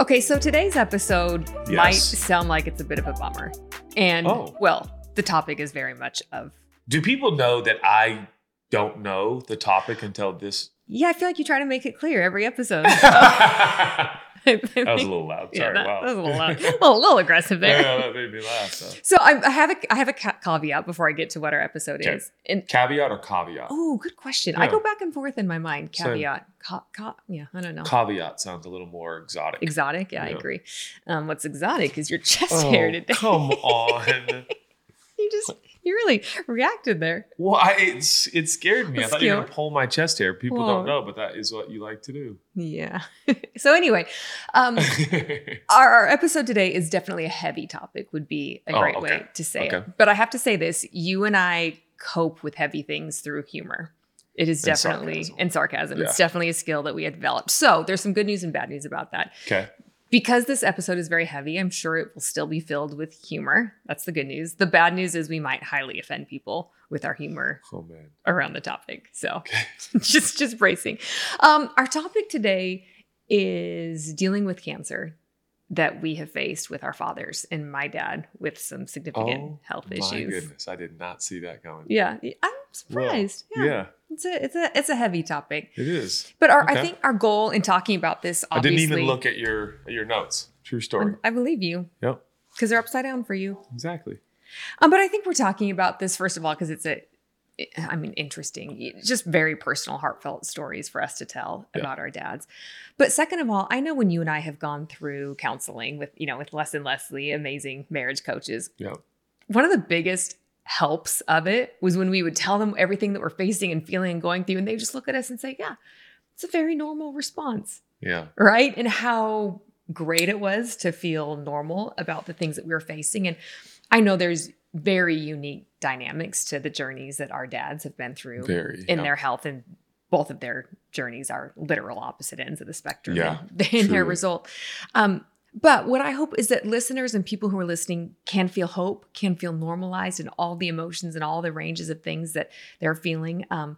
Okay, so today's episode Yes. might sound like it's a bit of a bummer. And, Oh. well, the topic is very much of. Do people know that I don't know the topic until this? Yeah, I feel like you try to make it clear every episode. that was a little loud. Yeah, Sorry. that, wow. that was a little, loud. a little, a little aggressive there. yeah, that made me laugh. So. So I, I have a I have a ca- caveat before I get to what our episode Okay. is. And Caveat or caveat? oh, good question. I go back and forth in my mind. Caveat, ca- ca- yeah, I don't know. Caveat sounds a little more exotic. exotic, yeah, I agree. Um, what's exotic is your chest Oh, hair today. come on. you just you really reacted there. Well, I, it's it scared me. I thought you were gonna pull my chest hair. People Whoa. don't know, but that is what you like to do. Yeah. so anyway, um, our, our episode today is definitely a heavy topic. Would be a Oh, great okay. way to say Okay. it. But I have to say this: you and I cope with heavy things through humor. It is And definitely sarcasm. and sarcasm. It's definitely a skill that we have developed. So there's some good news and bad news about that. okay. Because this episode is very heavy, I'm sure it will still be filled with humor. That's the good news. The bad news is we might highly offend people with our humor Oh man. around the topic. So just just bracing. Um, our topic today is dealing with cancer that we have faced with our fathers and my dad with some significant Oh, health issues. Oh my goodness, I did not see that coming. Yeah, I'm Well, surprised. yeah. yeah, It's a it's a it's a heavy topic. it is. But our, I think our goal in talking about this I didn't even look at your at your notes. True story. I believe you Yep. because they're upside down for you. Exactly. Um, but I think we're talking about this first of all because it's a, I mean, interesting, just very personal, heartfelt stories for us to tell Yeah. about our dads. But second of all, I know when you and I have gone through counseling with, you know, with Les and Leslie, amazing marriage coaches. Yeah. One of the biggest helps of it was when we would tell them everything that we're facing and feeling and going through, and they just look at us and say, "Yeah, it's a very normal response." Yeah. right? And how great it was to feel normal about the things that we were facing. And I know there's very unique dynamics to the journeys that our dads have been through Very. in yeah. their health and both of their journeys are literal opposite ends of the spectrum Yeah, in, in their result um, but what i hope is that listeners and people who are listening can feel hope can feel normalized in all the emotions and all the ranges of things that they're feeling um,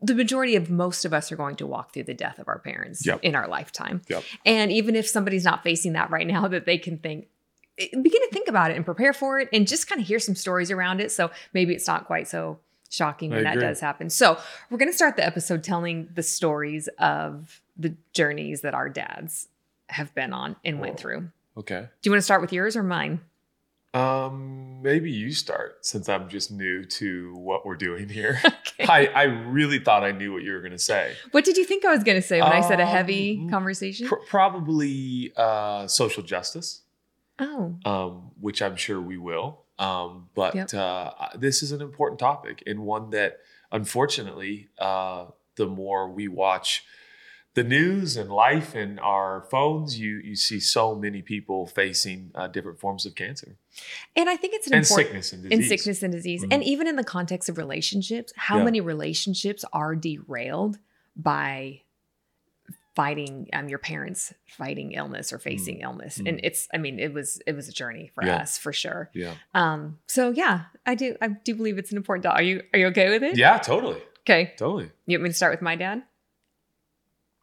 the majority of most of us are going to walk through the death of our parents Yep. in our lifetime Yep. and even if somebody's not facing that right now that they can think begin to think about it and prepare for it and just kind of hear some stories around it. So maybe it's not quite so shocking when that does happen. So we're going to start the episode telling the stories of the journeys that our dads have been on and went through. Okay. do you want to start with yours or mine? Um, maybe you start since I'm just new to what we're doing here. okay. I, I really thought I knew what you were gonna say. what did you think i was going to say when i said a heavy Um, conversation? Pr- probably uh, social justice, oh um, which I'm sure we will. Um, but Yep. uh, this is an important topic and one that, unfortunately, uh, the more we watch the news and life and our phones, you you see so many people facing uh, different forms of cancer and i think it's an and important sickness and in disease. sickness and disease Mhm. and even in the context of relationships how Yeah. many relationships are derailed by fighting um, your parents fighting illness or facing illness and Mm. it's i mean it was it was a journey for Yeah. us for sure Yeah. um so yeah i do i do believe it's an important are you are you okay with it Yeah. Totally. okay Totally. you want me to start with my dad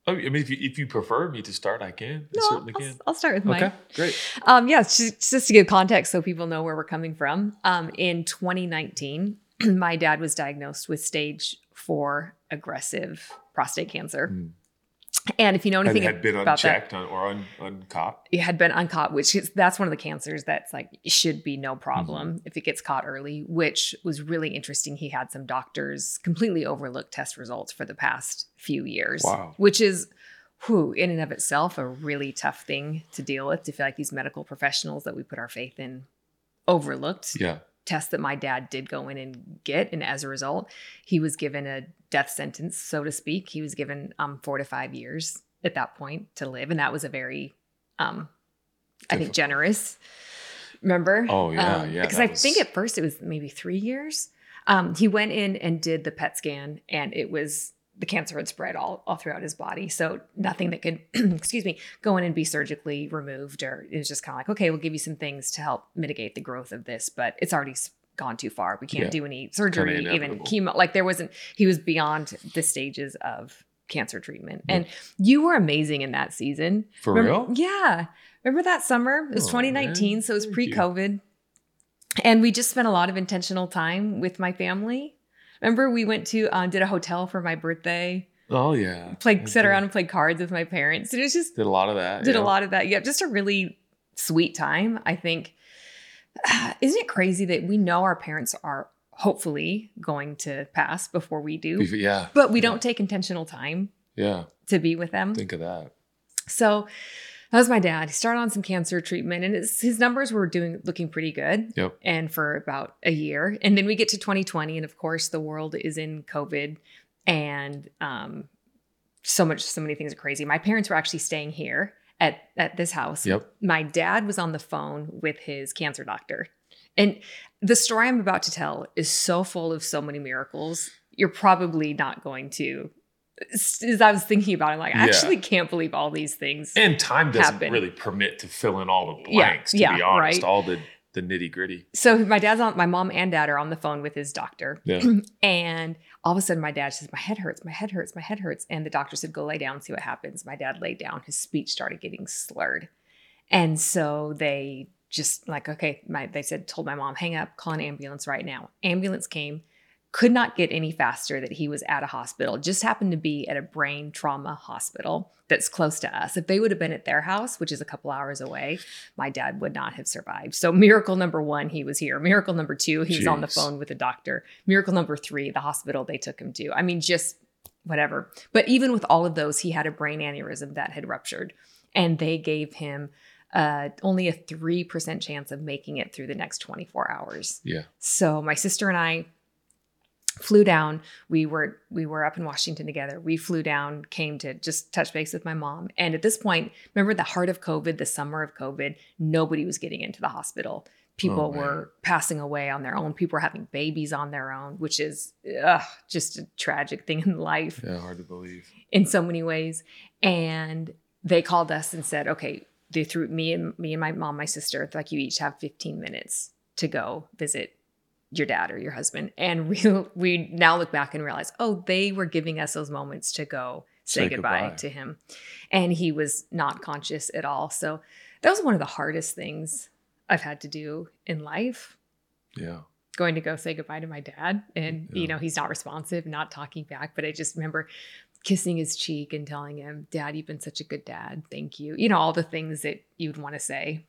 Oh, I mean, if you if you prefer me to start, I can. I no certainly I'll, can. I'll start with mine Okay. Great. Um, yeah, just, just to give context so people know where we're coming from. Um, in 2019, my dad was diagnosed with stage four aggressive prostate cancer. Mm. And if you know And anything had been about that, unchecked on, or un, uncaught. it had been uncaught, which is that's one of the cancers that's like should be no problem Mm-hmm. if it gets caught early, which was really interesting. He had some doctors completely overlook test results for the past few years. Wow. Which is who in and of itself a really tough thing to deal with to feel like these medical professionals that we put our faith in overlooked Yeah. Tests that my dad did go in and get and as a result he was given a death sentence so to speak. He was given um four to five years at that point to live and that was a very um i think generous remember Oh, yeah, Um, yeah, because i think at first it was maybe three years. Um he went in and did the pet scan and it was the cancer had spread all, all throughout his body so nothing that could excuse me go in and be surgically removed or it was just kind of like okay we'll give you some things to help mitigate the growth of this but it's already gone too far we can't Yeah. do any surgery even chemo like there wasn't he was beyond the stages of cancer treatment. And you were amazing in that season. For Remember- real? Yeah. Remember that summer? It was Oh, 2019, man. so it was pre COVID. And we just spent a lot of intentional time with my family. Remember, we went to, uh, did a hotel for my birthday, Oh yeah. played, sat around and played cards with my parents. It was just, Did a lot of that. did yeah. a lot of that. Yeah, just a really sweet time. I think, isn't it crazy that we know our parents are hopefully going to pass before we do, Yeah. but we Yeah. don't take intentional time Yeah. to be with them? Think of that. So that was my dad. He started on some cancer treatment, and his, his numbers were doing looking pretty good. Yep. And for about a year, and then we get to 2020, and of course, the world is in COVID, and um, so much, so many things are crazy. My parents were actually staying here at at this house. Yep. My dad was on the phone with his cancer doctor, and the story I'm about to tell is so full of so many miracles. You're probably not going to. As I was thinking about it, I'm like, I Yeah. actually can't believe all these things. And time doesn't happen. really permit to fill in all the Yeah, blanks, to yeah, be honest. right. All the the nitty gritty. so my dad's on my mom and dad are on the phone with his doctor Yeah. and all of a sudden my dad says my head hurts my head hurts my head hurts and the doctor said go lay down see what happens my dad laid down his speech started getting slurred and so they just like okay my they said told my mom hang up call an ambulance right now ambulance came could not get any faster that he was at a hospital just happened to be at a brain trauma hospital that's close to us if they would have been at their house which is a couple hours away my dad would not have survived. So miracle number one, he was here. Miracle number two, he was on the phone with a doctor. Miracle number three, the hospital they took him to. I mean, just whatever. But even with all of those, he had a brain aneurysm that had ruptured, and they gave him uh, only a three percent chance of making it through the next twenty four hours. Yeah. So my sister and I flew down. We were we were up in Washington together. We flew down, came to just touch base with my mom. And at this point, remember the heart of COVID, the summer of COVID, nobody was getting into the hospital. People Oh, were passing away on their own. People were having babies on their own, which is ugh, just a tragic thing in life Yeah. Hard to believe. in so many ways. And they called us and said, okay, they threw me and me and my mom, my sister, like you each have 15 minutes to go visit your dad or your husband. And we we now look back and realize, oh, they were giving us those moments to go say, Say goodbye, goodbye. to him. And he was not conscious at all. So that was one of the hardest things I've had to do in life Yeah. going to go say goodbye to my dad and you know he's not responsive not talking back but i just remember kissing his cheek and telling him dad you've been such a good dad thank you you know all the things that you'd want to say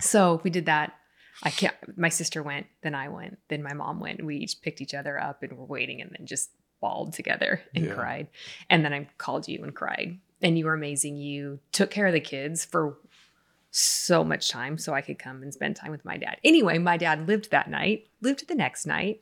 so we did that i can't my sister went then i went then my mom went we each picked each other up and were waiting and then just bawled together and Yeah. cried and then i called you and cried and you were amazing you took care of the kids for so much time so I could come and spend time with my dad. Anyway, my dad lived that night, lived the next night,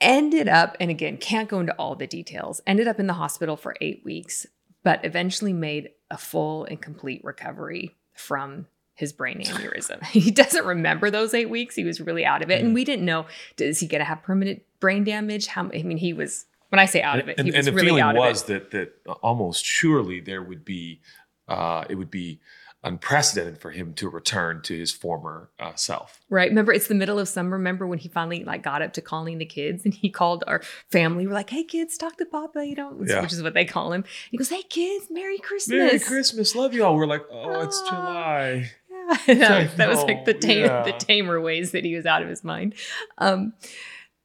ended up, and again, can't go into all the details, ended up in the hospital for eight weeks, but eventually made a full and complete recovery from his brain aneurysm. he doesn't remember those eight weeks. He was really out of it. And we didn't know, is he going to have permanent brain damage? How, I mean, he was, when I say out of it, and, he was and the really feeling out was of it. that that almost surely there would be uh, it would be unprecedented for him to return to his former uh, self. Right. Remember, it's the middle of summer. Remember when he finally like got up to calling the kids and he called our family. We're like, hey kids, talk to Papa, you know, which- Yeah. which is what they call him. He goes, Hey kids, Merry Christmas. Merry Christmas, love y'all. We're like, oh, it's Ah. July. That, was, that was like the tame, yeah. the tamer ways that he was out of his mind. Um,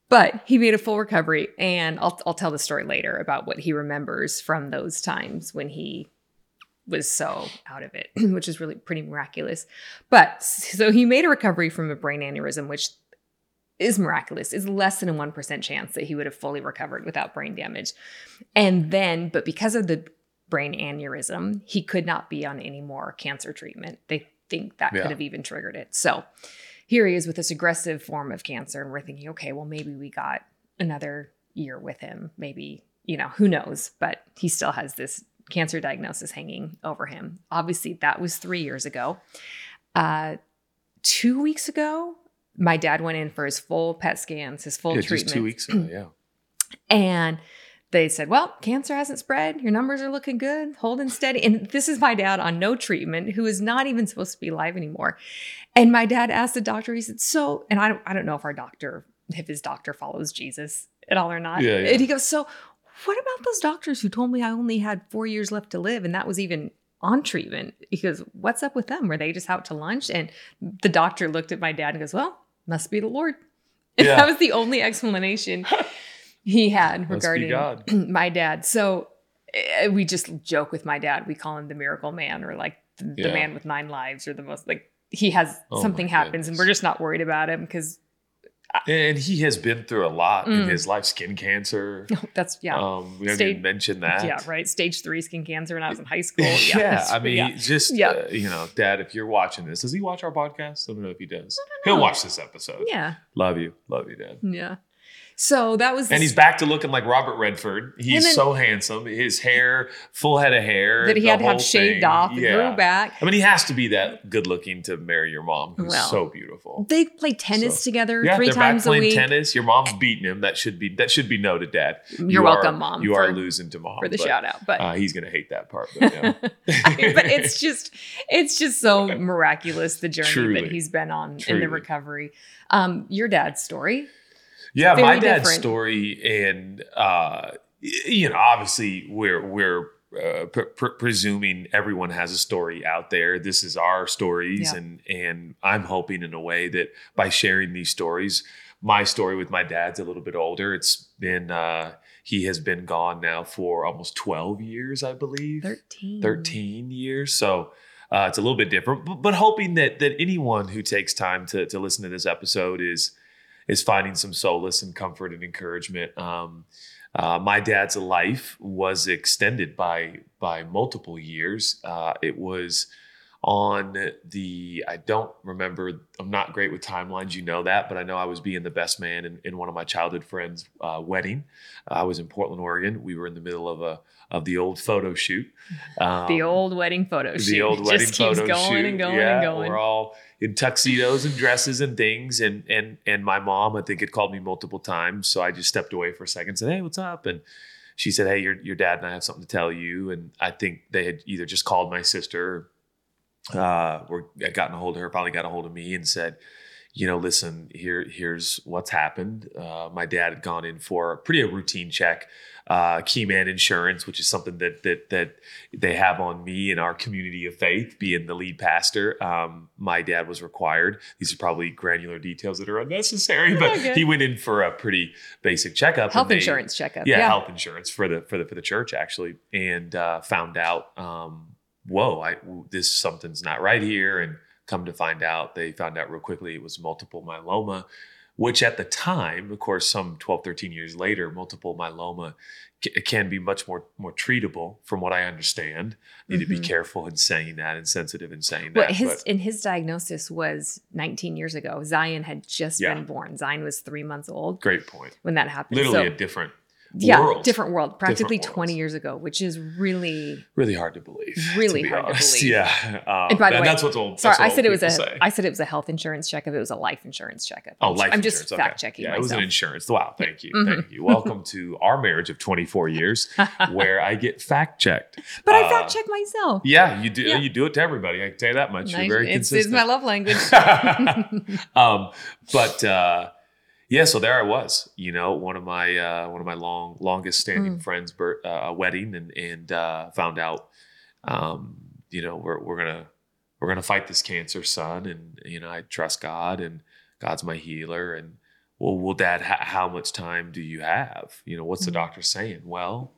but he made a full recovery, and I'll I'll tell the story later about what he remembers from those times when he was so out of it, which is really pretty miraculous. But so he made a recovery from a brain aneurysm, which is miraculous. Is less than a one percent chance that he would have fully recovered without brain damage, and then but because of the brain aneurysm, he could not be on any more cancer treatment. They think that Yeah. could have even triggered it. So here he is with this aggressive form of cancer, and we're thinking, okay, well maybe we got another year with him. Maybe you know who knows, but he still has this cancer diagnosis hanging over him. Obviously, that was three years ago. Uh, two weeks ago, my dad went in for his full PET scans, his full Yeah, treatment. just two weeks ago. Yeah. And they said, Well, cancer hasn't spread. Your numbers are looking good, holding steady. And this is my dad on no treatment, who is not even supposed to be alive anymore. And my dad asked the doctor, he said, So, and I don't, I don't know if our doctor, if his doctor follows Jesus at all or not. Yeah, yeah. And he goes, So, what about those doctors who told me I only had four years left to live and that was even on treatment? He goes, what's up with them? Were they just out to lunch? And the doctor looked at my dad and goes, Well, must be the Lord. And Yeah. that was the only explanation he had Must regarding my dad. So eh, we just joke with my dad. We call him the miracle man or like the, the man with nine lives or the most like he has Oh something happens and we're just not worried about him because And he has been through a lot in Mm. his life skin cancer. that's yeah. Um, we haven't even mentioned that. Yeah, right. Stage three skin cancer when I was in high school. Yeah, Yeah, I mean, yeah. just Yeah. uh, you know, Dad, if you're watching this, does he watch our podcast? I don't know if he does. He'll watch this episode. yeah, Love you, love you, Dad. yeah. So that was And he's back to looking like Robert Redford. He's then- so handsome. His hair, full head of hair. that he had to have shaved thing. off, Yeah. grew back. I mean, he has to be that good looking to marry your mom, who's Well, so beautiful. They play tennis So- together Yeah, three they're times back a playing week. tennis. Your mom's beating him. That should be that should be no to Dad. You're You welcome, are- mom, You for, are losing to mom for the but, shout out. But Uh, he's gonna hate that part. But, yeah. but it's just it's just so miraculous the journey Truly. that he's been on in the recovery. Um, your dad's story. Yeah, Very my dad's different. story, and uh, you know, obviously, we're we're uh, pr- pr- presuming everyone has a story out there. This is our stories, Yeah. and and I'm hoping in a way that by sharing these stories, my story with my dad's a little bit older. It's been uh, he has been gone now for almost 12 years, I believe. 13. 13 years. So uh, it's a little bit different, but, but hoping that that anyone who takes time to to listen to this episode is is finding some solace and comfort and encouragement. Um, uh, my dad's life was extended by by multiple years. Uh, it was on the I don't remember. I'm not great with timelines, you know that, but I know I was being the best man in, in one of my childhood friends' uh, wedding. I was in Portland, Oregon. We were in the middle of a of the old photo shoot. Um, the old wedding photo shoot. the old It wedding just keeps photo going and going yeah, and going. We're all in tuxedos and dresses and things, and and and my mom, I think, had called me multiple times, so I just stepped away for a second, and said, "Hey, what's up?" And she said, "Hey, your your dad and I have something to tell you." And I think they had either just called my sister, uh, or had gotten a hold of her, probably got a hold of me, and said. You know, listen. Here, here's what's happened. Uh, my dad had gone in for a pretty routine check, uh, Keyman Insurance, which is something that that that they have on me in our community of faith, being the lead pastor. Um, my dad was required. These are probably granular details that are unnecessary, but Okay. he went in for a pretty basic checkup. Health they- insurance checkup. Yeah, health insurance for the for the for the church actually, and uh, found out, um, whoa, I this something's not right here, and come to find out, they found out real quickly it was multiple myeloma. Which at the time, of course, some 12, 13 years later, multiple myeloma ca- can be much more more treatable, from what I understand. Need to be Mhm. careful in saying that and sensitive in saying Well, that. his but- and his diagnosis was 19 years ago. Zion had just Yeah. been born. Zion was three months old great point. when that happened. Literally So, a different, yeah, world. different world, practically Different 20 worlds. years ago, which is really. really hard to believe. Really be hard to believe. Yeah, um, And by the way, that's what's old. Sorry, what I said it was a. people I said it was a health insurance checkup. It was a life insurance checkup. Oh, I'm, life I'm insurance. just okay. fact checking Yeah, it was an insurance. Wow, thank you, Mhm. thank you. Welcome to our marriage of 24 years, where I get fact checked. but I Uh, fact check myself. Yeah, you do. Yeah. You do it to everybody. I can tell you that much. You're very it's, it's my love language. um, but uh, yeah, so there I was. You know, one of my uh, one of my long longest standing Mm. friends' bir- uh, wedding, and and uh, found out. Um, you know, we're we're gonna we're gonna fight this cancer, son, and you know, I trust God, and God's my healer, and well, well, Dad, h- how much time do you have? You know, what's the Mhm. doctor saying? Well,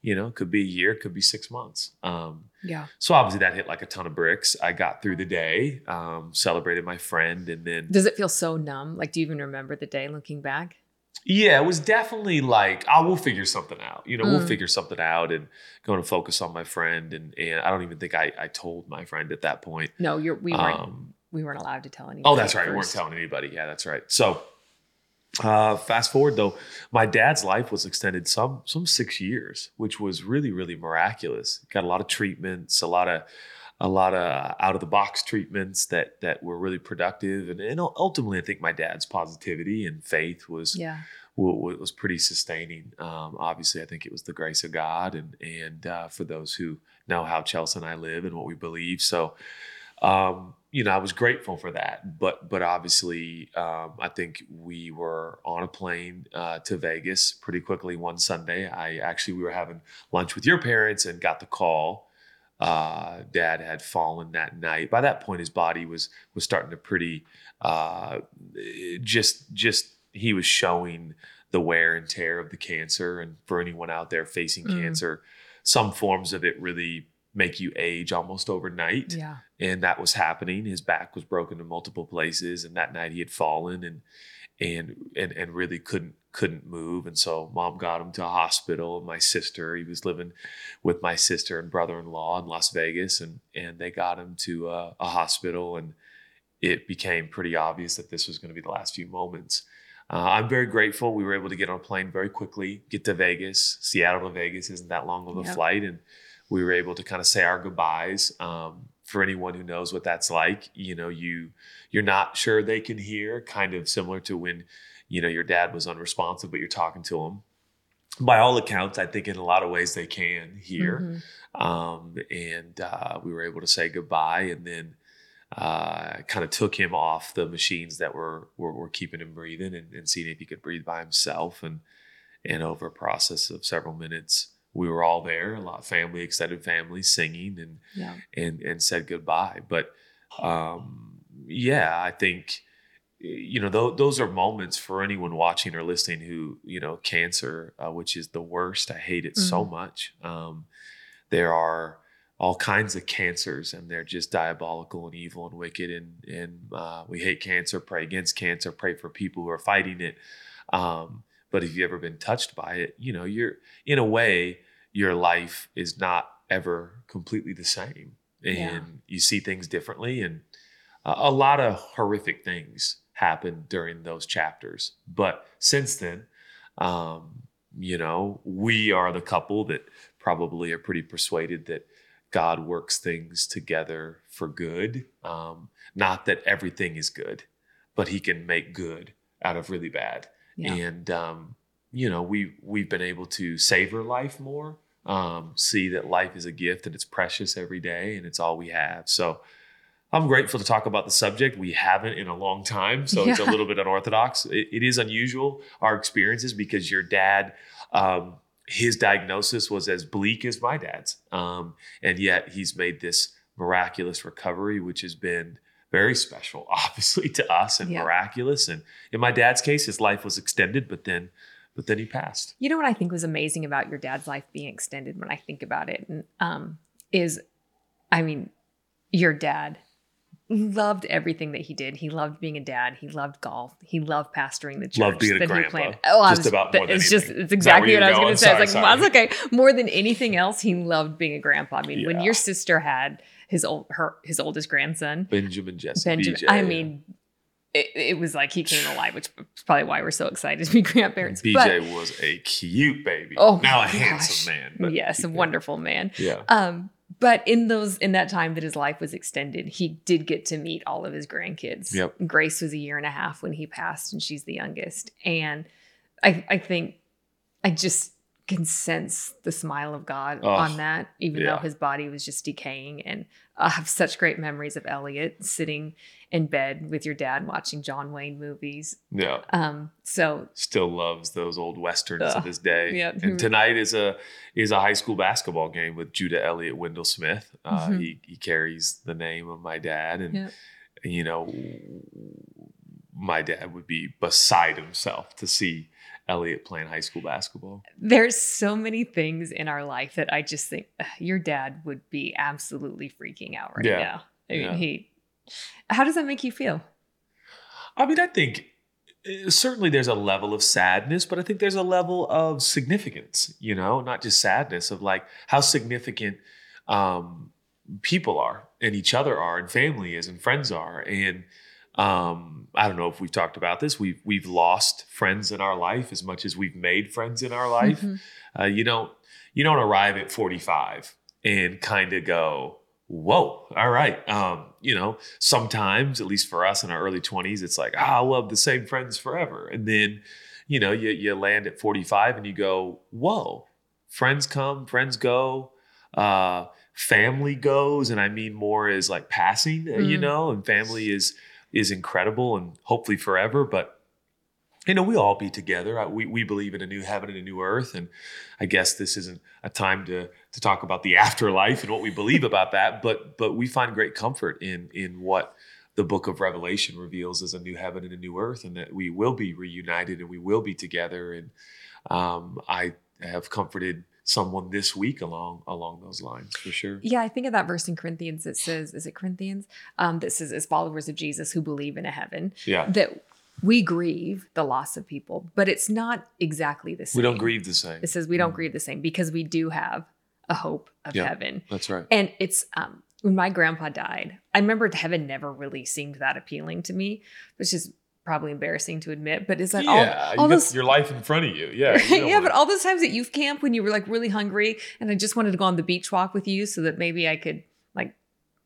you know, could be a year, could be six months. Um, yeah. so obviously that hit like a ton of bricks. I got through the day, um, celebrated my friend, and then Does it feel so numb? Like, do you even remember the day looking back? yeah, it was definitely like, I will figure something out. You know, we'll Mm. figure something out, and going to focus on my friend. And and I don't even think I I told my friend at that point. No, you're. We weren't. Um, we weren't allowed to tell anyone. oh, that's at right. We weren't telling anybody. Yeah, that's right. So. Uh, fast forward though, my dad's life was extended some some six years, which was really really miraculous. Got a lot of treatments, a lot of a lot of out of the box treatments that that were really productive, and, and ultimately, I think my dad's positivity and faith was Yeah. wa- wa- was pretty sustaining. Um, obviously, I think it was the grace of God, and and uh, for those who know how Chelsea and I live and what we believe, so um, you know, I was grateful for that. But but obviously, um, I think we were on a plane uh, to Vegas pretty quickly one Sunday. I actually we were having lunch with your parents and got the call. Uh, Dad had fallen that night. By that point, his body was was starting to pretty uh, just just he was showing the wear and tear of the cancer. And for anyone out there facing mm. cancer, some forms of it really make you age almost overnight. Yeah. And that was happening. His back was broken in multiple places. And that night he had fallen and and and and really couldn't couldn't move. And so mom got him to a hospital. My sister, he was living with my sister and brother-in-law in Las Vegas, and and they got him to a, a hospital. And it became pretty obvious that this was going to be the last few moments. Uh, I'm very grateful we were able to get on a plane very quickly, get to Vegas. Seattle to Vegas isn't that long of a yep. flight, and we were able to kind of say our goodbyes. Um, for anyone who knows what that's like, you know, you you're not sure they can hear, kind of similar to when you know your dad was unresponsive, but you're talking to him. By all accounts, I think in a lot of ways they can hear, mm-hmm. um, and uh, we were able to say goodbye, and then uh, kind of took him off the machines that were were, were keeping him breathing and, and, seeing if he could breathe by himself. And and over a process of several minutes, we were all there, a lot of family, extended family, singing and yeah. and and said goodbye. But um, yeah, I think you know th- those are moments for anyone watching or listening who you know cancer, uh, which is the worst. I hate it mm-hmm. so much. Um, there are all kinds of cancers and they're just diabolical and evil and wicked and and uh, we hate cancer pray against cancer pray for people who are fighting it um, but if you've ever been touched by it you know you're in a way your life is not ever completely the same and yeah. you see things differently and uh, a lot of horrific things happened during those chapters but since then um, you know we are the couple that probably are pretty persuaded that God works things together for good. Um, not that everything is good, but He can make good out of really bad. Yeah. And um, you know, we we've been able to savor life more, um, see that life is a gift and it's precious every day, and it's all we have. So. I'm grateful to talk about the subject. We haven't in a long time, so yeah. it's a little bit unorthodox. It, it is unusual our experiences because your dad um, his diagnosis was as bleak as my dad's. Um, and yet he's made this miraculous recovery, which has been very special, obviously, to us and yeah. miraculous. And in my dad's case, his life was extended, but then but then he passed. You know what I think was amazing about your dad's life being extended when I think about it and, um, is, I mean, your dad loved everything that he did. He loved being a dad. He loved golf. He loved pastoring the church loved being a grandpa. Oh, just was, about more than it's anything. just it's exactly what I was going to say. Sorry, I was like, well, that's okay. More than anything else, he loved being a grandpa. I mean, yeah. when your sister had his old her his oldest grandson, Benjamin Jesse, Benjamin. BJ, I mean. It, it, was like he came alive, which is probably why we're so excited to be grandparents. BJ but, was a cute baby. Oh, now a gosh. handsome man. But, yes, a wonderful man. Yeah. Um, but in those in that time that his life was extended he did get to meet all of his grandkids yep. grace was a year and a half when he passed and she's the youngest and i i think i just can sense the smile of god oh, on that even yeah. though his body was just decaying and i have such great memories of elliot sitting in bed with your dad watching John Wayne movies. Yeah. Um. So still loves those old westerns uh, of his day. Yeah. And tonight is a is a high school basketball game with Judah Elliott Wendell Smith. Uh, mm-hmm. He he carries the name of my dad, and yep. you know, my dad would be beside himself to see Elliot playing high school basketball. There's so many things in our life that I just think your dad would be absolutely freaking out right yeah. now. I mean, yeah. he how does that make you feel? I mean, I think eh, certainly there's a level of sadness, but I think there's a level of significance, you know, not just sadness of like how significant um, people are and each other are and family is and friends are. And um, I don't know if we've talked about this. We've, we've lost friends in our life as much as we've made friends in our life. Mm-hmm. Uh, you don't, you don't arrive at 45 and kind of go, whoa, all right. Um, you know, sometimes, at least for us in our early 20s, it's like, ah, I'll love the same friends forever. And then, you know, you, you land at 45 and you go, whoa, friends come, friends go. uh, family goes, and I mean more as like passing, uh, you Mm. know, and family is is incredible and hopefully forever, but. You know, we all be together. We, we believe in a new heaven and a new earth, and I guess this isn't a time to to talk about the afterlife and what we believe about that. But but we find great comfort in in what the book of Revelation reveals as a new heaven and a new earth, and that we will be reunited and we will be together. And um, I have comforted someone this week along along those lines for sure. Yeah, I think of that verse in Corinthians that says, is it Corinthians? Um, that says, as followers of Jesus who believe in a heaven, Yeah, that we grieve the loss of people, but it's not exactly the same. we don't grieve the same. It says we don't grieve the same because we do have a hope of Yeah. heaven. That's right. And it's um when my grandpa died, I remember heaven never really seemed that appealing to me, which is probably embarrassing to admit, but it's like yeah, all, you all got those your life in front of you. Yeah, you yeah, but all those times at youth camp when you were like really hungry and I just wanted to go on the beach walk with you so that maybe I could like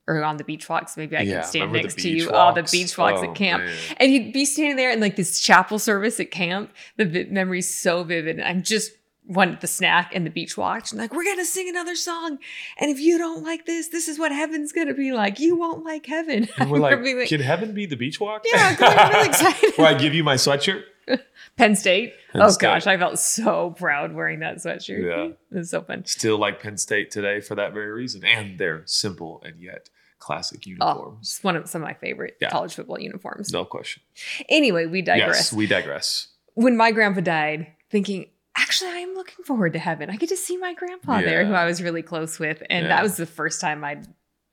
or on the beach walks, maybe I Yeah, could stand next to you. Oh, the beach walks Oh, at camp. man. And you'd be standing there in like this chapel service at camp. The vi- memory's so vivid. And I'm just wanted the snack and the beach watch. And like, we're gonna sing another song. And if you don't like this, this is what heaven's gonna be like. You won't like heaven. And we're I like, can heaven be the beach walk? yeah I'm really excited. Where I give you my sweatshirt. Penn State. Penn oh State. gosh, I felt so proud wearing that sweatshirt. Yeah. It was so fun. Still like Penn State today for that very reason, and their simple and yet classic Oh, uniforms. it's one of some of my favorite Yeah. college football uniforms. No question. Anyway, we digress. Yes, we digress. when my grandpa died, thinking, actually, I am looking forward to heaven. I get to see my grandpa there, who I was really close with, and Yeah. that was the first time I'd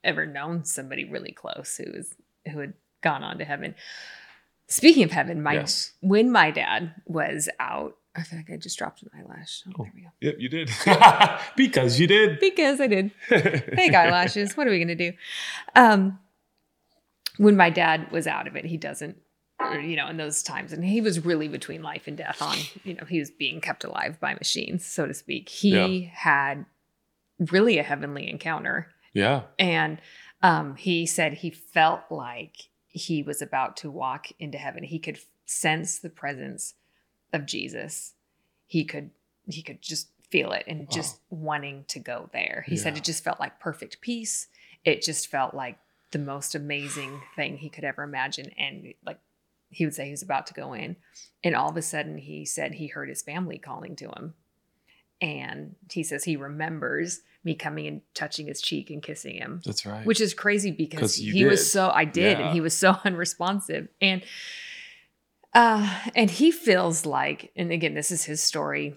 ever known somebody really close who was who had gone on to heaven. Speaking of heaven, my yes. when my dad was out, I feel like I just dropped an eyelash. Oh, Oh. there we go. Yep, you did. because you did. Because I did. Fake eyelashes. What are we gonna do? Um, when my dad was out of it, he doesn't, or, you know, in those times, and he was really between life and death. On, you know, he was being kept alive by machines, so to speak. He Yeah. had really a heavenly encounter, yeah. and um, he said he felt like he was about to walk into heaven. He could sense the presence of Jesus. He could he could just feel it and just wanting to go there. He said it just felt like perfect peace. It just felt like the most amazing thing he could ever imagine. And like he would say he was about to go in. And all of a sudden he said he heard his family calling to him. And he says he remembers me coming and touching his cheek and kissing him That's right. which is crazy because he was so I did Yeah. and he was so unresponsive and uh and he feels like and again this is his story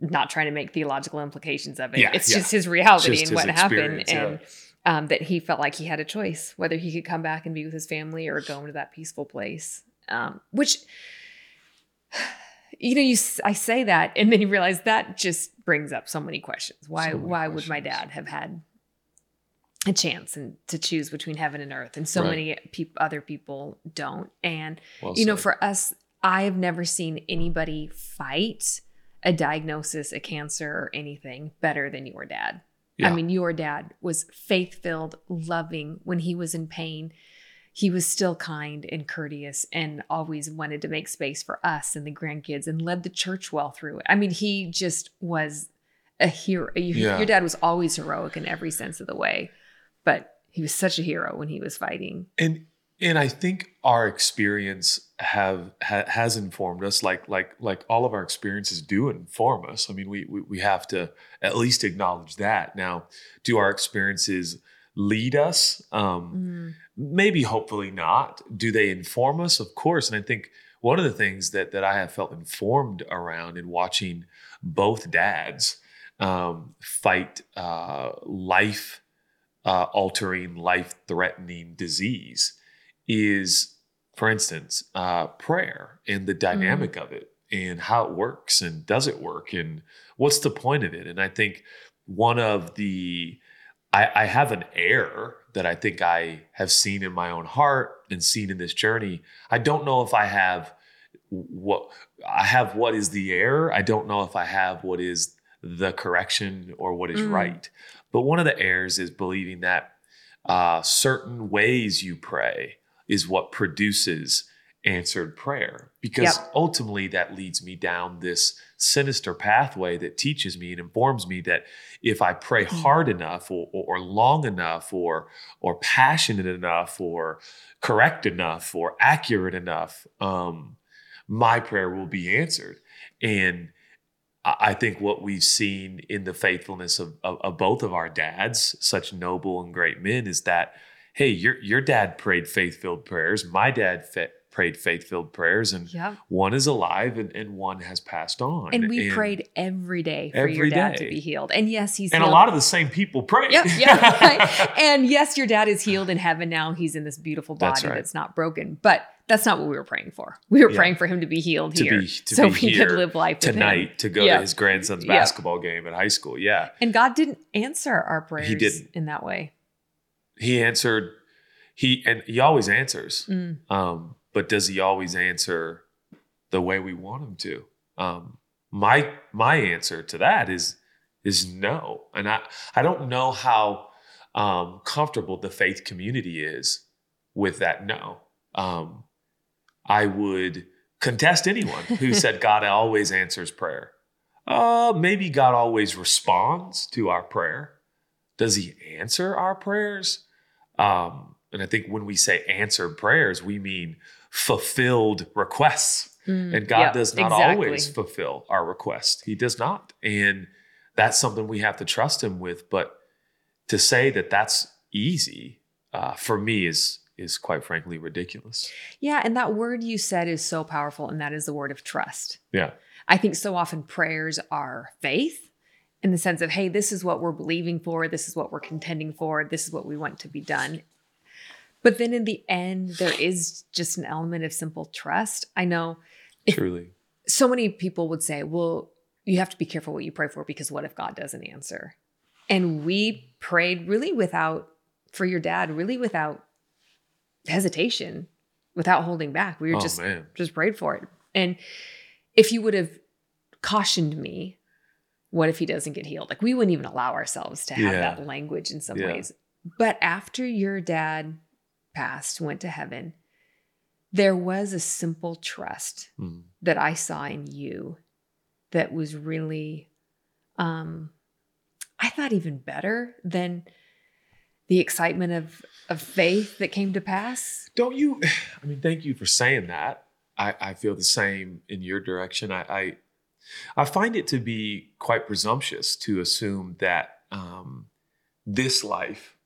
not trying to make theological implications of it Yeah, it's yeah. just his reality Just and his what happened and um that he felt like he had a choice whether he could come back and be with his family or go into that peaceful place um which you know you I say that and then you realize that just brings up so many questions. Why So many why would my dad have had a chance and to choose between heaven and earth? And so Right. many peop other people don't. And Well you know said. for us i have never seen anybody fight a diagnosis a cancer or anything better than your dad i mean your dad was faith filled loving when he was in pain. He was still kind and courteous and always wanted to make space for us and the grandkids and led the church well through it. I mean he just was a hero. Your, Yeah. your dad was always heroic in every sense of the way but he was such a hero when he was fighting. And and I think our experience have ha, has informed us, like like like all of our experiences do inform us. I mean, we, we we have to at least acknowledge that. Now, do our experiences lead us? Um, Mm. maybe, hopefully not. Do they inform us? Of course. And I think one of the things that that I have felt informed around in watching both dads um, fight uh, life uh, altering, life threatening disease is, for instance, uh, prayer and the dynamic of it and how it works and does it work and what's the point of it. And I think one of the, I, I have an error that I think I have seen in my own heart and seen in this journey. I don't know if I have what I have what is the error. I don't know if I have what is the correction or what is Mm. right. But one of the errors is believing that uh, certain ways you pray is what produces answered prayer because Yep. ultimately that leads me down this sinister pathway that teaches me and informs me that if I pray Mhm. hard enough or, or, or long enough or or passionate enough or correct enough or accurate enough, um, my prayer will be answered. And I I think what we've seen in the faithfulness of, of, of both of our dads, such noble and great men, is that hey, your your dad prayed faith filled prayers. My dad prayed faith filled prayers, and Yep. one is alive and, and one has passed on. And we prayed every day for your Every dad to be healed. And yes, he's and a lot of the same people prayed. Yep, yep. right. And yes, your dad is healed in heaven now. He's in this beautiful That's body right. that's not broken. But that's not what we were praying for. We were Yeah. praying for him to be healed To here. be- to so be we here could live life. Tonight to go Yeah. to his grandson's Yeah. basketball game at high school. Yeah. And God didn't answer our prayers He didn't. in that way. He answered he and he always answers. Mm. Um, but does he always answer the way we want him to? Um, my my answer to that is is no, and I I don't know how um, comfortable the faith community is with that no. Um, I would contest anyone who said God always answers prayer. Uh, maybe God always responds to our prayer. Does he answer our prayers? Um, and I think when we say answered prayers, we mean fulfilled requests. Mm. And God Yep, does not exactly. always fulfill our request. He does not. And that's something we have to trust him with. But to say that that's easy uh, for me is is quite frankly ridiculous. Yeah, and that word you said is so powerful, and that is the word of trust. Yeah. I think so often prayers are faith in the sense of, hey, this is what we're believing for, this is what we're contending for, this is what we want to be done. But then in the end, there is just an element of simple trust. I know Truly. so many people would say, well, you have to be careful what you pray for because what if God doesn't answer? And we prayed really without, for your dad, really without hesitation, without holding back. We were oh just man. just prayed for it. And if you would have cautioned me, what if he doesn't get healed? Like we wouldn't even allow ourselves to have Yeah. that language in some Yeah. ways. But after your dad passed, went to heaven, there was a simple trust Mm. that I saw in you that was really um I thought even better than the excitement of of faith that came to pass. Don't you? I mean, thank you for saying that. I, I feel the same in your direction. I, I I find it to be quite presumptuous to assume that um, this life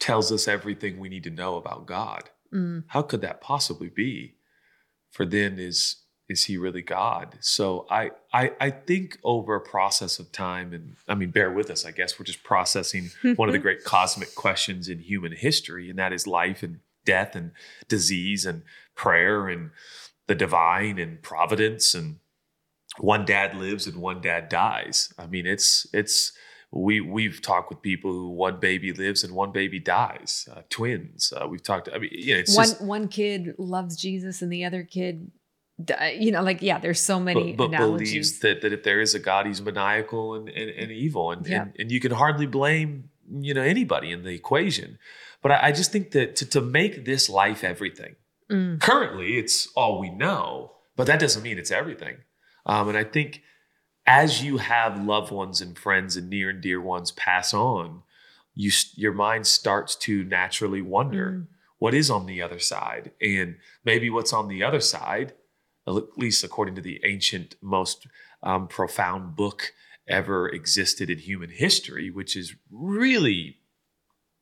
tells us everything we need to know about God. Mm, How could that possibly be? For then is is he really God? So I I I think over a process of time, and I mean, bear with us. I guess we're just processing one of the great cosmic questions in human history, and that is life and death and disease and prayer and the divine and providence and one dad lives and one dad dies. I mean, it's it's we we've talked with people who one baby lives and one baby dies, uh, twins. Uh, we've talked. I mean, you know, it's one just one kid loves Jesus and the other kid, di- you know, like yeah, there's so many but, but believes that, that if there is a God, he's maniacal and, and, and evil. And, Yeah. and and you can hardly blame, you know, anybody in the equation. But I, I just think that to, to make this life everything, Mm, currently it's all we know, but that doesn't mean it's everything. Um, and I think as you have loved ones and friends and near and dear ones pass on, you your mind starts to naturally wonder mm, what is on the other side. And maybe what's on the other side at least according to the ancient most um, profound book ever existed in human history which is really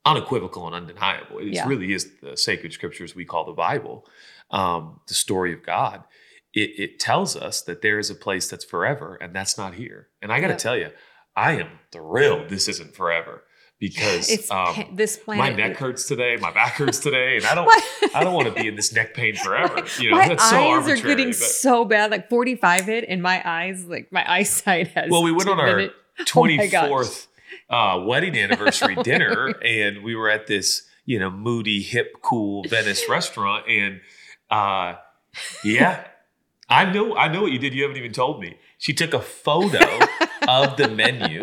unequivocal and undeniable. It Yeah. really is the sacred scriptures we call the bible um, the story of god it, it tells us that there is a place that's forever and that's not here and i got to Yep. tell you i am thrilled this isn't forever because um, this my neck hurts today my back hurts today and i don't I don't want to be in this neck pain forever. You know, my that's so eyes are getting but- so bad. Like 45 hit, and my eyes, like my eyesight has. well, we went on our diminished. Oh 24th uh, wedding anniversary dinner, and we were at this, you know, moody, hip, cool Venice restaurant, and uh, yeah, I know, I know what you did. You haven't even told me. She took a photo of the menu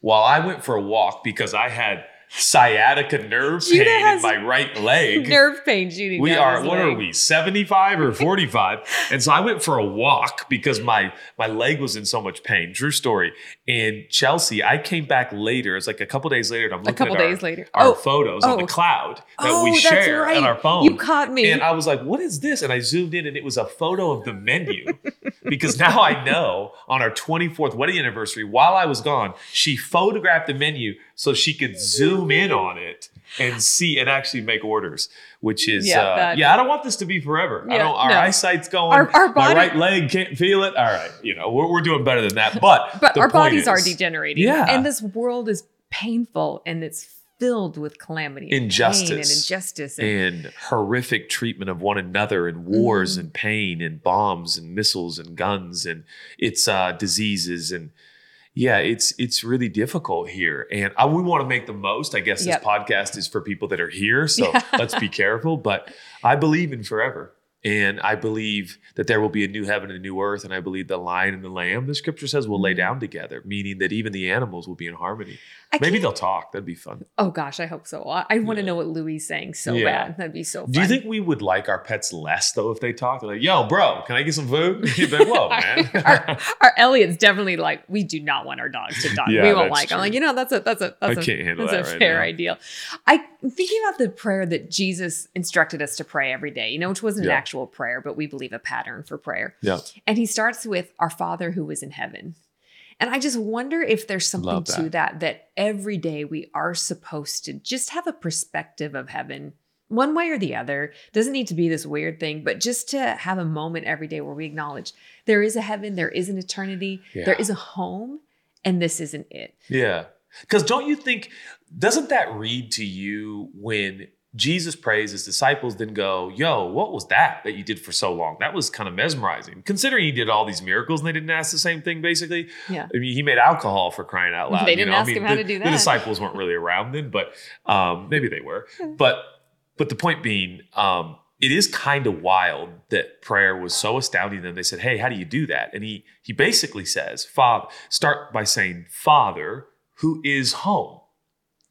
while I went for a walk because I had sciatica nerve Judah pain in my right leg. Nerve pain shooting. we are what are we 75 or 45 and so i went for a walk because my my leg was in so much pain true story and chelsea i came back later it's like a couple days later and i'm A looking couple at our, days later. our Oh, photos on oh. the cloud that oh, we share right. on our phone You caught me. and I was like, what is this? And I zoomed in and it was a photo of the menu. because now I know on our 24th wedding anniversary, while I was gone, she photographed the menu so she could zoom in on it and see and actually make orders, which is, Yeah, uh, yeah, I don't want this to be forever. I Yeah, don't, our no. eyesight's going, Our- our my right leg can't feel it. All right. You know, we're, we're doing better than that. But, but our bodies are degenerating. Yeah. And this world is painful and it's filled with calamity, and pain Injustice. and injustice. And, and horrific treatment of one another and wars Mhm. and pain and bombs and missiles and guns and it's uh, diseases and yeah it's it's really difficult here and I, we want to make the most i guess this podcast is for people that are here so Yeah. let's be careful but i believe in forever and i believe that there will be a new heaven and a new earth and i believe the lion and the lamb the scripture says will lay Mhm. down together meaning that even the animals will be in harmony I maybe they'll talk that'd be fun Oh gosh, I hope so. I, I want to Yeah. know what Louis is saying so Yeah. bad. That'd be so fun. Do you think we would like our pets less though if they talked? They're like, "Yo, bro, can I get some food?" You'd be like, "Whoa, man." our, our Elliot's definitely like, we do not want our dogs to talk. Yeah, we won't like. I'm like, you know, that's a that's a I that's a, can't handle that's that a right fair now. ideal. I'm thinking about the prayer that Jesus instructed us to pray every day. You know, which wasn't an actual prayer, but we believe a pattern for prayer. Yeah. And he starts with our Father who is in heaven. And I just wonder if there's something Love to that that every day we are supposed to just have a perspective of heaven. One way or the other doesn't need to be this weird thing, but just to have a moment every day where we acknowledge there is a heaven, there is an eternity, Yeah. there is a home, and this isn't it. Yeah. Because don't you think, doesn't that read to you when Jesus prays, his disciples then go, Yo, what was that that you did for so long? That was kind of mesmerizing. Considering he did all these miracles and they didn't ask the same thing, basically. Yeah. I mean, he made alcohol for crying out loud. They didn't know? I ask mean, him how the- to do that. The disciples weren't really around then, but um, maybe they were. But but the point being, um, it is kind of wild that prayer was so astounding. Then they said, "Hey, how do you do that?" And he he basically says, "Father." Start by saying, "Father, who is home."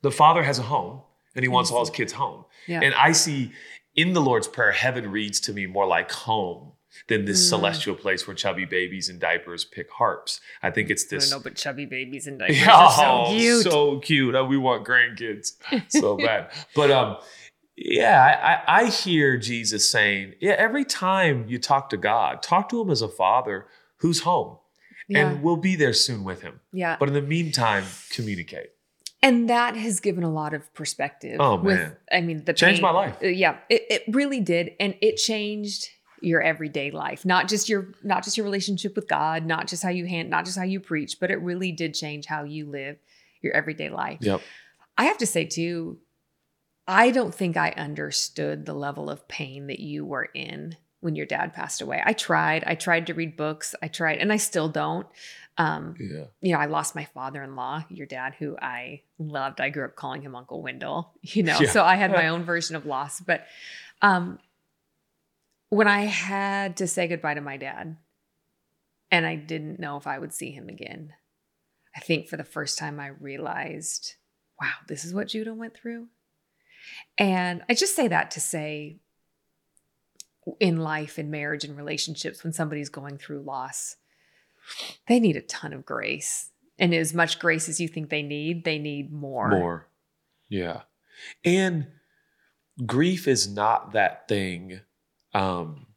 The Father has a home, and He wants all His kids home. Yeah. And I see in the Lord's Prayer, heaven reads to me more like home than this Mm. celestial place where chubby babies in diapers pick harps. I think it's I don't this. know, but chubby babies and diapers Yeah, are so oh, cute. so cute. Oh, we want grandkids so bad. But um, yeah, I, I, I hear Jesus saying, yeah, every time you talk to God, talk to Him as a father who's home, yeah. and we'll be there soon with Him. yeah. But in the meantime, communicate. And that has given a lot of perspective. Oh, with, man. I mean, the Changed pain- my life. Yeah, it, it really did, and it changed your everyday life. Not just your not just your relationship with God, not just how you hand, not just how you preach, but it really did change how you live your everyday life. Yep. I have to say too, I don't think I understood the level of pain that you were in when your dad passed away. I tried. I tried to read books. I tried, and I still don't. Um, Yeah. you know, I lost my father-in-law, your dad, who I loved. I grew up calling him Uncle Wendell, you know, Yeah. so I had my own version of loss. But um, when I had to say goodbye to my dad and I didn't know if I would see him again, I think for the first time I realized, wow, this is what Judah went through. And I just say that to say in life, in marriage, and relationships, when somebody's going through loss, they need a ton of grace. And as much grace as you think they need, they need more. More. Yeah. And grief is not that thing. Um,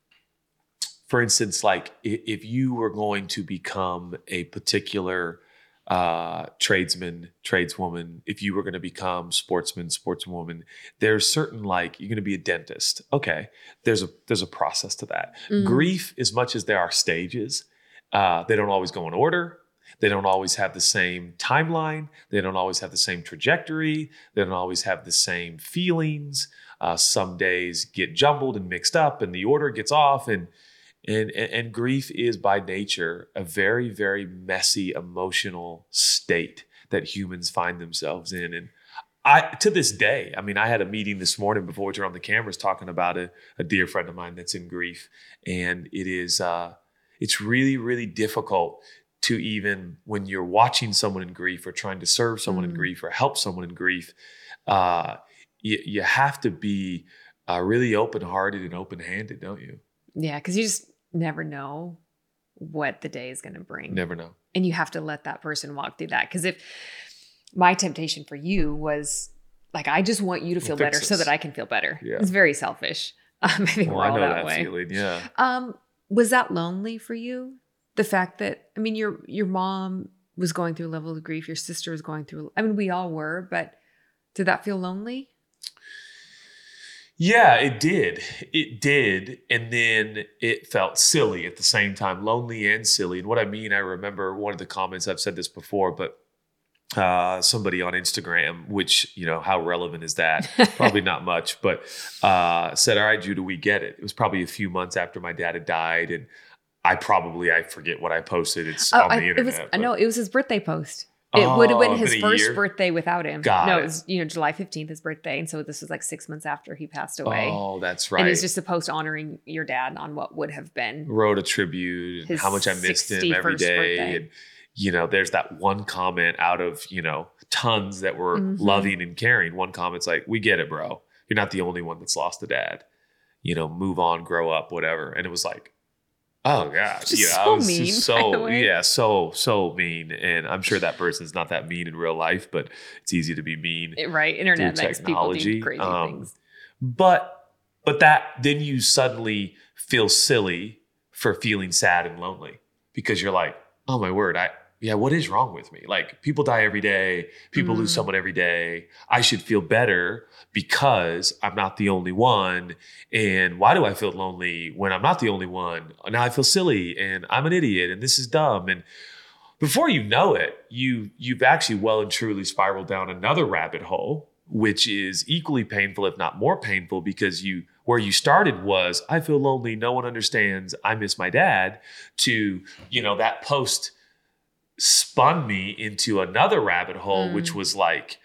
for instance, like if you were going to become a particular uh, tradesman, tradeswoman, if you were going to become sportsman, sportswoman, there's certain like you're going to be a dentist. Okay, there's a there's a process to that. Mhm. Grief, as much as there are stages, uh, they don't always go in order. They don't always have the same timeline. They don't always have the same trajectory. They don't always have the same feelings. Uh, some days get jumbled and mixed up, and the order gets off. And and and and grief is by nature a very very messy emotional state that humans find themselves in. And I to this day, I mean, I had a meeting this morning before we turned on the cameras talking about a, a dear friend of mine that's in grief, and it is uh, it's really really difficult to even when you're watching someone in grief or trying to serve someone in Mm. grief or help someone in grief, uh, you, you have to be uh, really open hearted and open handed, don't you? Yeah, because you just never know what the day is going to bring. Never know. And you have to let that person walk through that. Because if my temptation for you was like, I just want you to feel better so that I can feel better. Yeah. It's very selfish. Um, I think Well, we're I know that, that way. feeling. Yeah. Um, was that lonely for you? The fact that I mean, your your mom was going through a level of grief, your sister was going through. I mean, we all were, but did that feel lonely? Yeah, it did. It did. And then it felt silly at the same time, lonely and silly. And what I mean, I remember one of the comments, I've said this before, but uh, somebody on Instagram, which, you know, how relevant is that? Probably not much, but uh, said, All right, Judah, we get it. It was probably a few months after my dad had died. And I probably, I forget what I posted. It's Oh, on I, the it internet. was. But- know it was his birthday post. It would have Oh, been his been first year? birthday without him. Got no, it. it was you know July fifteenth, his birthday, and so this was like six months after he passed away. Oh, that's right. And it was just a post honoring your dad on what would have been. wrote a tribute and how much I missed him every day, birthday. And, you know, there's that one comment out of, you know, tons that were Mhm. loving and caring. One comment's like, we get it, bro. You're not the only one that's lost a dad. You know, move on, grow up, whatever. And it was like, oh God. You know, so I was mean, just by the so yeah, so, so mean. And I'm sure that person's not that mean in real life, but it's easy to be mean. It- right, internet makes people technology, do crazy um, things. But but that then you suddenly feel silly for feeling sad and lonely because you're like, oh my word, I yeah, what is wrong with me? Like people die every day, people lose Mm. someone every day. I should feel better because I'm not the only one. And why do I feel lonely when I'm not the only one? Now I feel silly and I'm an idiot and this is dumb. And before you know it, you you've actually well and truly spiraled down another rabbit hole, which is equally painful, if not more painful, because you where you started was I feel lonely, no one understands, I miss my dad, to you know that post spun me into another rabbit hole, Mm. which was like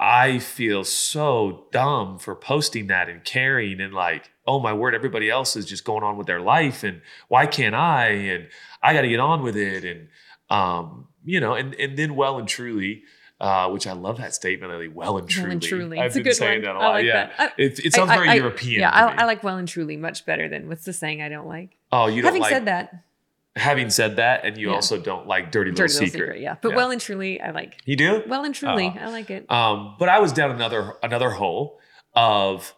I feel so dumb for posting that and caring and like, oh my word, everybody else is just going on with their life and why can't I? And I got to get on with it. And, um, you know, and, and then well and truly, uh, which I love that statement, Lily, well and truly. Well and truly, I've it's a been saying one. that a lot. like yeah. I- It, it sounds I- very I- European. Yeah, to I, me. I like well and truly much better than what's the saying I don't like. oh, you don't Having like, said that, having said that, and you Yeah. also don't like Dirty, dirty Little, Secret. yeah. But Yeah. well and truly, I like. You do? Well and truly, Oh. I like it. Um, but I was down another another hole of,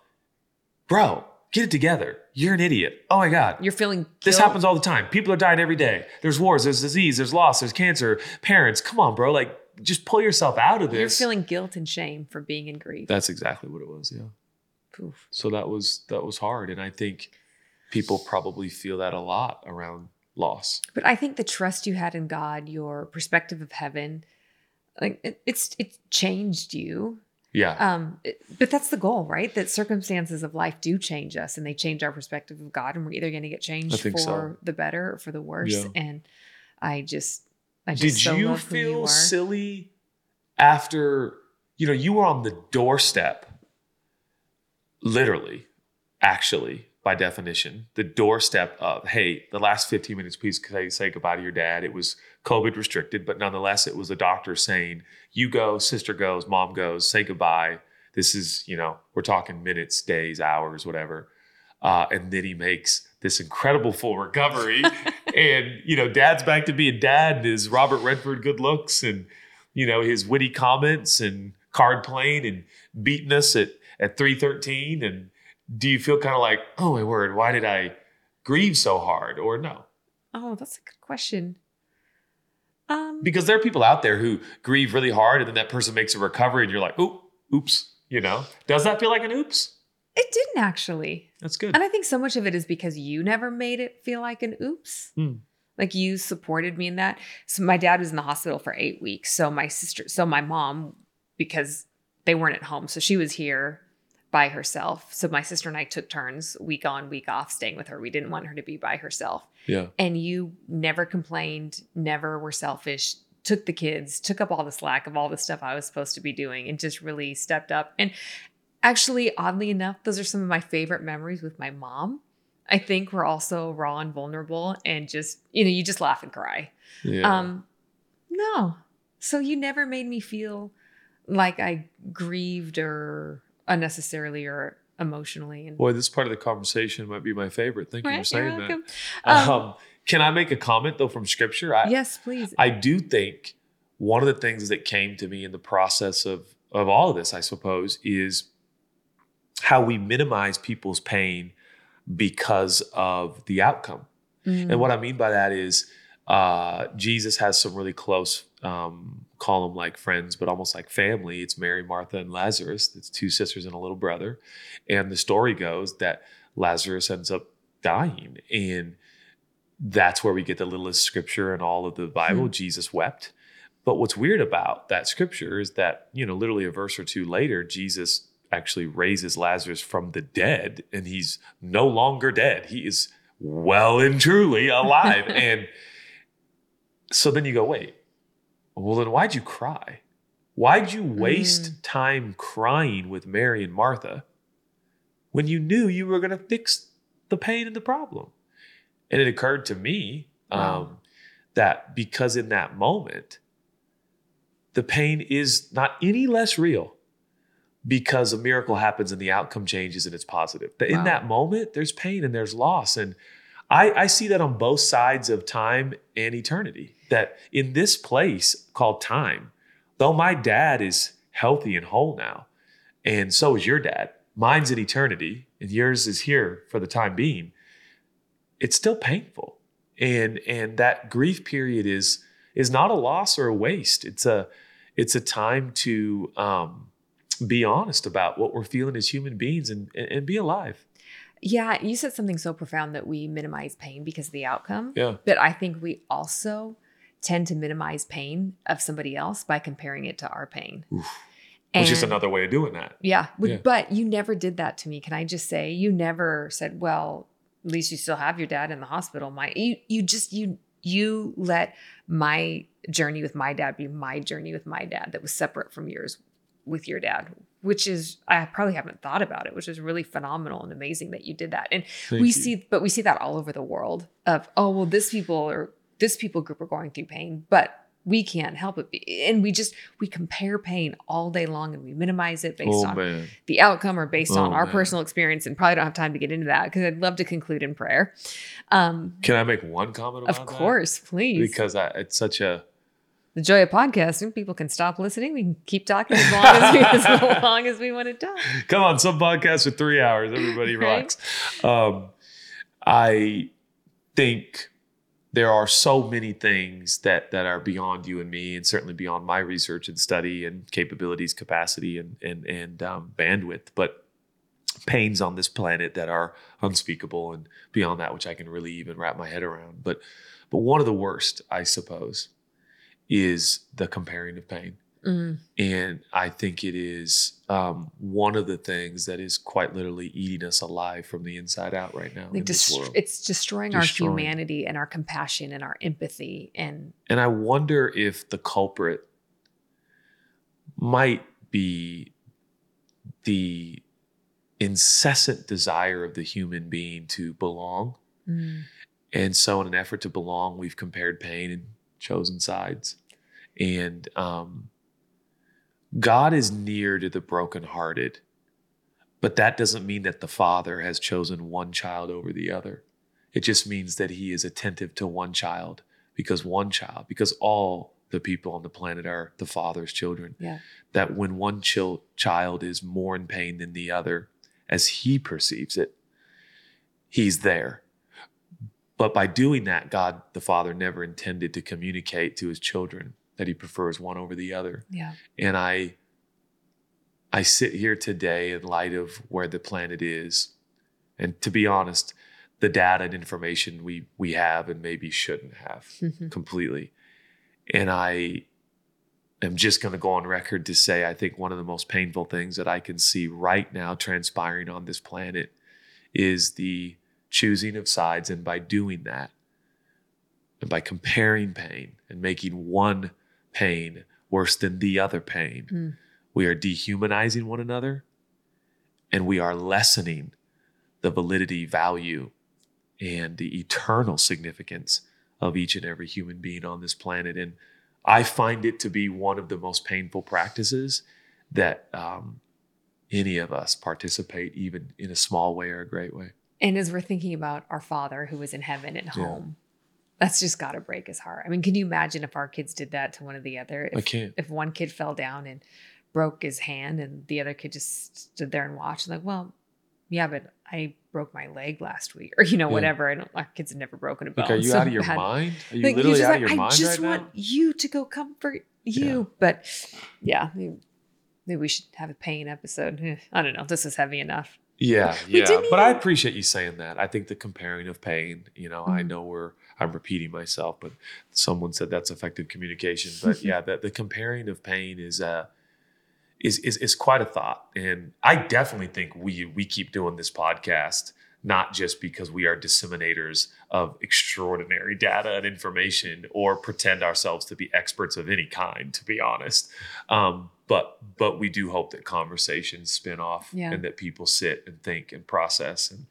bro, get it together. You're an idiot. Oh my god, You're feeling this happens all the time. People are dying every day. There's wars. There's disease. There's loss. There's cancer. Parents, come on, bro. Like, just pull yourself out of this. You're feeling guilt and shame for being in grief. That's exactly what it was. Yeah. Poof. So that was that was hard, and I think people probably feel that a lot around loss. But I think the trust you had in God, your perspective of heaven, like it, it's it changed you. Yeah. Um, it- but that's the goal, right? That circumstances of life do change us, and they change our perspective of God, and we're either going to get changed for so. the better or for the worse. Yeah. And I just, I just Did so you who you feel silly after you know you were on the doorstep literally actually by definition the doorstep of hey the last 15 minutes please say, say goodbye to your dad. It was covid restricted but nonetheless it was a doctor saying you go sister goes mom goes say goodbye. This is you know we're talking minutes days hours whatever. Uh, and then he makes this incredible full recovery. And you know dad's back to being dad and his robert redford good looks and you know his witty comments and card playing and beating us at at 313 and do you feel kind of like oh my word why did i grieve so hard or no Oh, that's a good question. Um, because there are people out there who grieve really hard and then that person makes a recovery and you're like oop oops you know does that feel like an oops it didn't actually. that's good And I think so much of it is because you never made it feel like an oops. Hmm. Like you supported me in that. So my dad was in the hospital for eight weeks. So my sister, so my mom, because they weren't at home, so she was here by herself. So my sister and I took turns week on, week off, staying with her. We didn't want her to be by herself. yeah And you never complained, never were selfish, took the kids, took up all the slack of all the stuff I was supposed to be doing, and just really stepped up. And actually, oddly enough, those are some of my favorite memories with my mom. I think we're also raw and vulnerable and just, you know, you just laugh and cry. Yeah. Um, no. So you never made me feel like I grieved or unnecessarily or emotionally. And Boy, this part of the conversation might be my favorite. Thank you for saying that. Um, Um, can I make a comment though from scripture? I, yes, please. I do think one of the things that came to me in the process of of all of this, I suppose, is how we minimize people's pain because of the outcome. Mm. And what I mean by that is uh, Jesus has some really close, um, call them like friends, but almost like family. It's Mary, Martha, and Lazarus. It's two sisters and a little brother. And the story goes that Lazarus ends up dying. And that's where we get the littlest scripture in all of the Bible. Jesus wept. But what's weird about that scripture is that, you know, literally a verse or two later, Jesus actually raises Lazarus from the dead and he's no longer dead. He is well and truly alive. and so then you go, wait, well, then why'd you cry? Why'd you waste time crying with Mary and Martha when you knew you were going to fix the pain and the problem? And it occurred to me um, Wow. that because in that moment, the pain is not any less real because a miracle happens and the outcome changes and it's positive. That in that moment, there's pain and there's loss. And I, I see that on both sides of time and eternity. That in this place called time, though my dad is healthy and whole now, and so is your dad, mine's in eternity and yours is here for the time being, it's still painful. And and that grief period is is not a loss or a waste. It's a it's a time to um, be honest about what we're feeling as human beings and and be alive. yeah, you said something so profound that we minimize pain because of the outcome. Yeah. But I think we also tend to minimize pain of somebody else by comparing it to our pain. Oof. Which is another way of doing that. Yeah, but- Yeah. but you never did that to me. Can I just say you never said, "Well, at least you still have your dad in the hospital." My you you just you you let my journey with my dad be my journey with my dad that was separate from yours with your dad, which is I probably haven't thought about it, which is really phenomenal and amazing that you did that. And Thank we you. see but we see that all over the world of oh well this people or this people group are going through pain, but we can't help it. Be, and we just we compare pain all day long and we minimize it based Oh on man. the outcome or based on Oh, our man. personal experience and probably don't have time to get into that because I'd love to conclude in prayer. Um, Can I make one comment about of that? course, please. Because I, it's such a the joy of podcasting, people can stop listening. We can keep talking as long as we, as long as we want to talk. come on, some podcasts are three hours. Everybody Right. relax. Um, I think there are so many things that that are beyond you and me, and certainly beyond my research and study and capabilities, capacity, and and and um, bandwidth. But pains on this planet that are unspeakable and beyond that which I can really even wrap my head around. But but one of the worst, I suppose, is the comparing of pain. Mm, And I think it is um, one of the things that is quite literally eating us alive from the inside out right now like dest- it's destroying, Destroying. our humanity and our compassion and our empathy. And And I wonder if the culprit might be the incessant desire of the human being to belong. mm, And so, in an effort to belong, we've compared pain and chosen sides. And um, God is near to the brokenhearted, but that doesn't mean that the Father has chosen one child over the other. It just means that He is attentive to one child because one child, because all the people on the planet are the Father's children. Yeah. That when one chil- child is more in pain than the other, as He perceives it, He's there. But by doing that, God the Father never intended to communicate to his children that he prefers one over the other. yeah. And I I sit here today in light of where the planet is. And to be honest, the data and information we we have and maybe shouldn't have mm-hmm. completely. And I am just going to go on record to say I think one of the most painful things that I can see right now transpiring on this planet is the choosing of sides. And by doing that, and by comparing pain and making one pain worse than the other pain, Mm. we are dehumanizing one another and we are lessening the validity, value, and the eternal significance of each and every human being on this planet. And I find it to be one of the most painful practices that um, any of us participate, even in a small way or a great way. And as we're thinking about our Father who is in heaven at Yeah. home, that's just got to break his heart. I mean, can you imagine if our kids did that to one of the other? If, I can't. If one kid fell down and broke his hand, and the other kid just stood there and watched, like, well, yeah, but I broke my leg last week, or you know, Yeah. whatever. And our kids have never broken a bone. Like, are you so out of your bad. mind? Are you Like, literally out like, of your I mind I just right want now? you to go comfort you. But yeah, maybe, we should have a pain episode. I don't know. This is heavy enough. Yeah, yeah. But I appreciate you saying that. I think the comparing of pain, you know, I Mhm. know we're I'm repeating myself, but someone said that's effective communication. But yeah, that the comparing of pain is uh is is is quite a thought. And I definitely think we we keep doing this podcast not just because we are disseminators of extraordinary data and information or pretend ourselves to be experts of any kind to be honest um, but but we do hope that conversations spin off Yeah. and that people sit and think and process and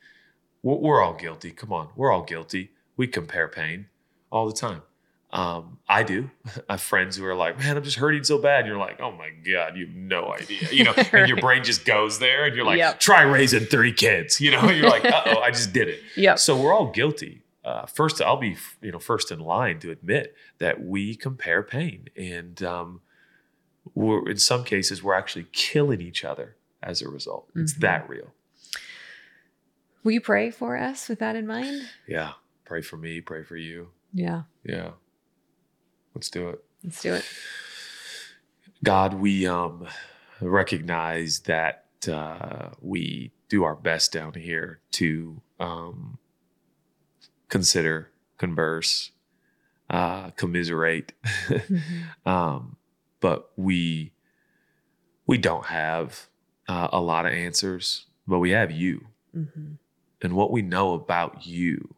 we're, we're all guilty come on we're all guilty we compare pain all the time um, I do. I have friends who are like, "Man, I'm just hurting so bad." And you're like, "Oh my god, you have no idea." You know, and your brain just goes there, and you're like, Yep. "Try raising three kids." You know, you're like, "Uh oh, I just did it." Yep. So we're all guilty. Uh, first, I'll be you know first in line to admit that we compare pain, and um, we're in some cases we're actually killing each other as a result. It's Mhm. that real. Will you pray for us with that in mind? Yeah. Pray for me. Pray for you. Yeah. Yeah. Let's do it. Let's do it. God, we um, recognize that uh, we do our best down here to um, consider, converse, uh, commiserate, um, but we we don't have uh, a lot of answers, but we have you Mhm. and what we know about you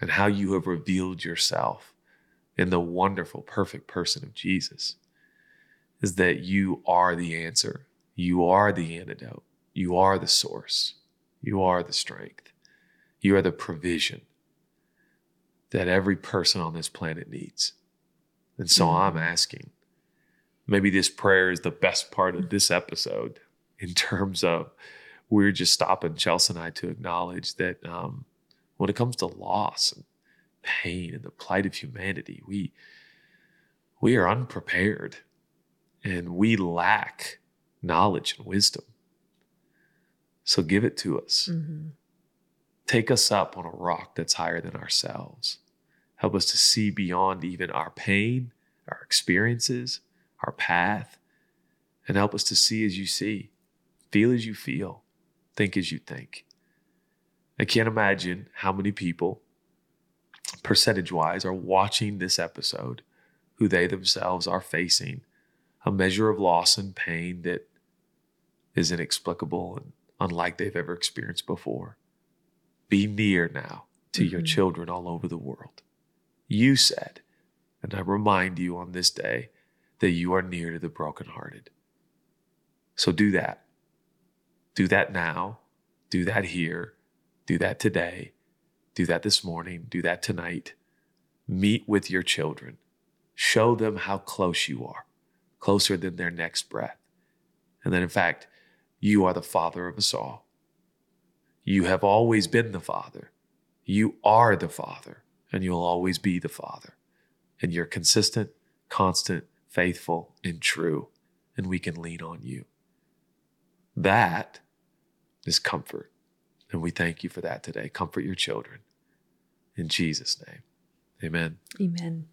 and how you have revealed yourself in the wonderful, perfect person of Jesus is that you are the answer. You are the antidote. You are the source. You are the strength. You are the provision that every person on this planet needs. And so I'm Mhm. asking, maybe this prayer is the best part of this episode in terms of we're just stopping Chelsea and I to acknowledge that um, when it comes to loss and pain and the plight of humanity, we we are unprepared and we lack knowledge and wisdom. So give it to us. Mhm. Take us up on a rock that's higher than ourselves. Help us to see beyond even our pain, our experiences, our path, and help us to see as you see, feel as you feel, think as you think. I can't imagine how many people, percentage wise, are watching this episode who they themselves are facing a measure of loss and pain that is inexplicable and unlike they've ever experienced before. Be near now to your Mhm. children all over the world. You said, and I remind you on this day, that you are near to the brokenhearted. So do that. Do that now. Do that here. Do that today. Do that this morning. Do that tonight. Meet with your children. Show them how close you are, closer than their next breath. And that, in fact, you are the Father of us all. You have always been the Father. You are the Father, and you'll always be the Father. And you're consistent, constant, faithful, and true, and we can lean on you. That is comfort. And we thank you for that today. Comfort your children. In Jesus' name, amen. Amen.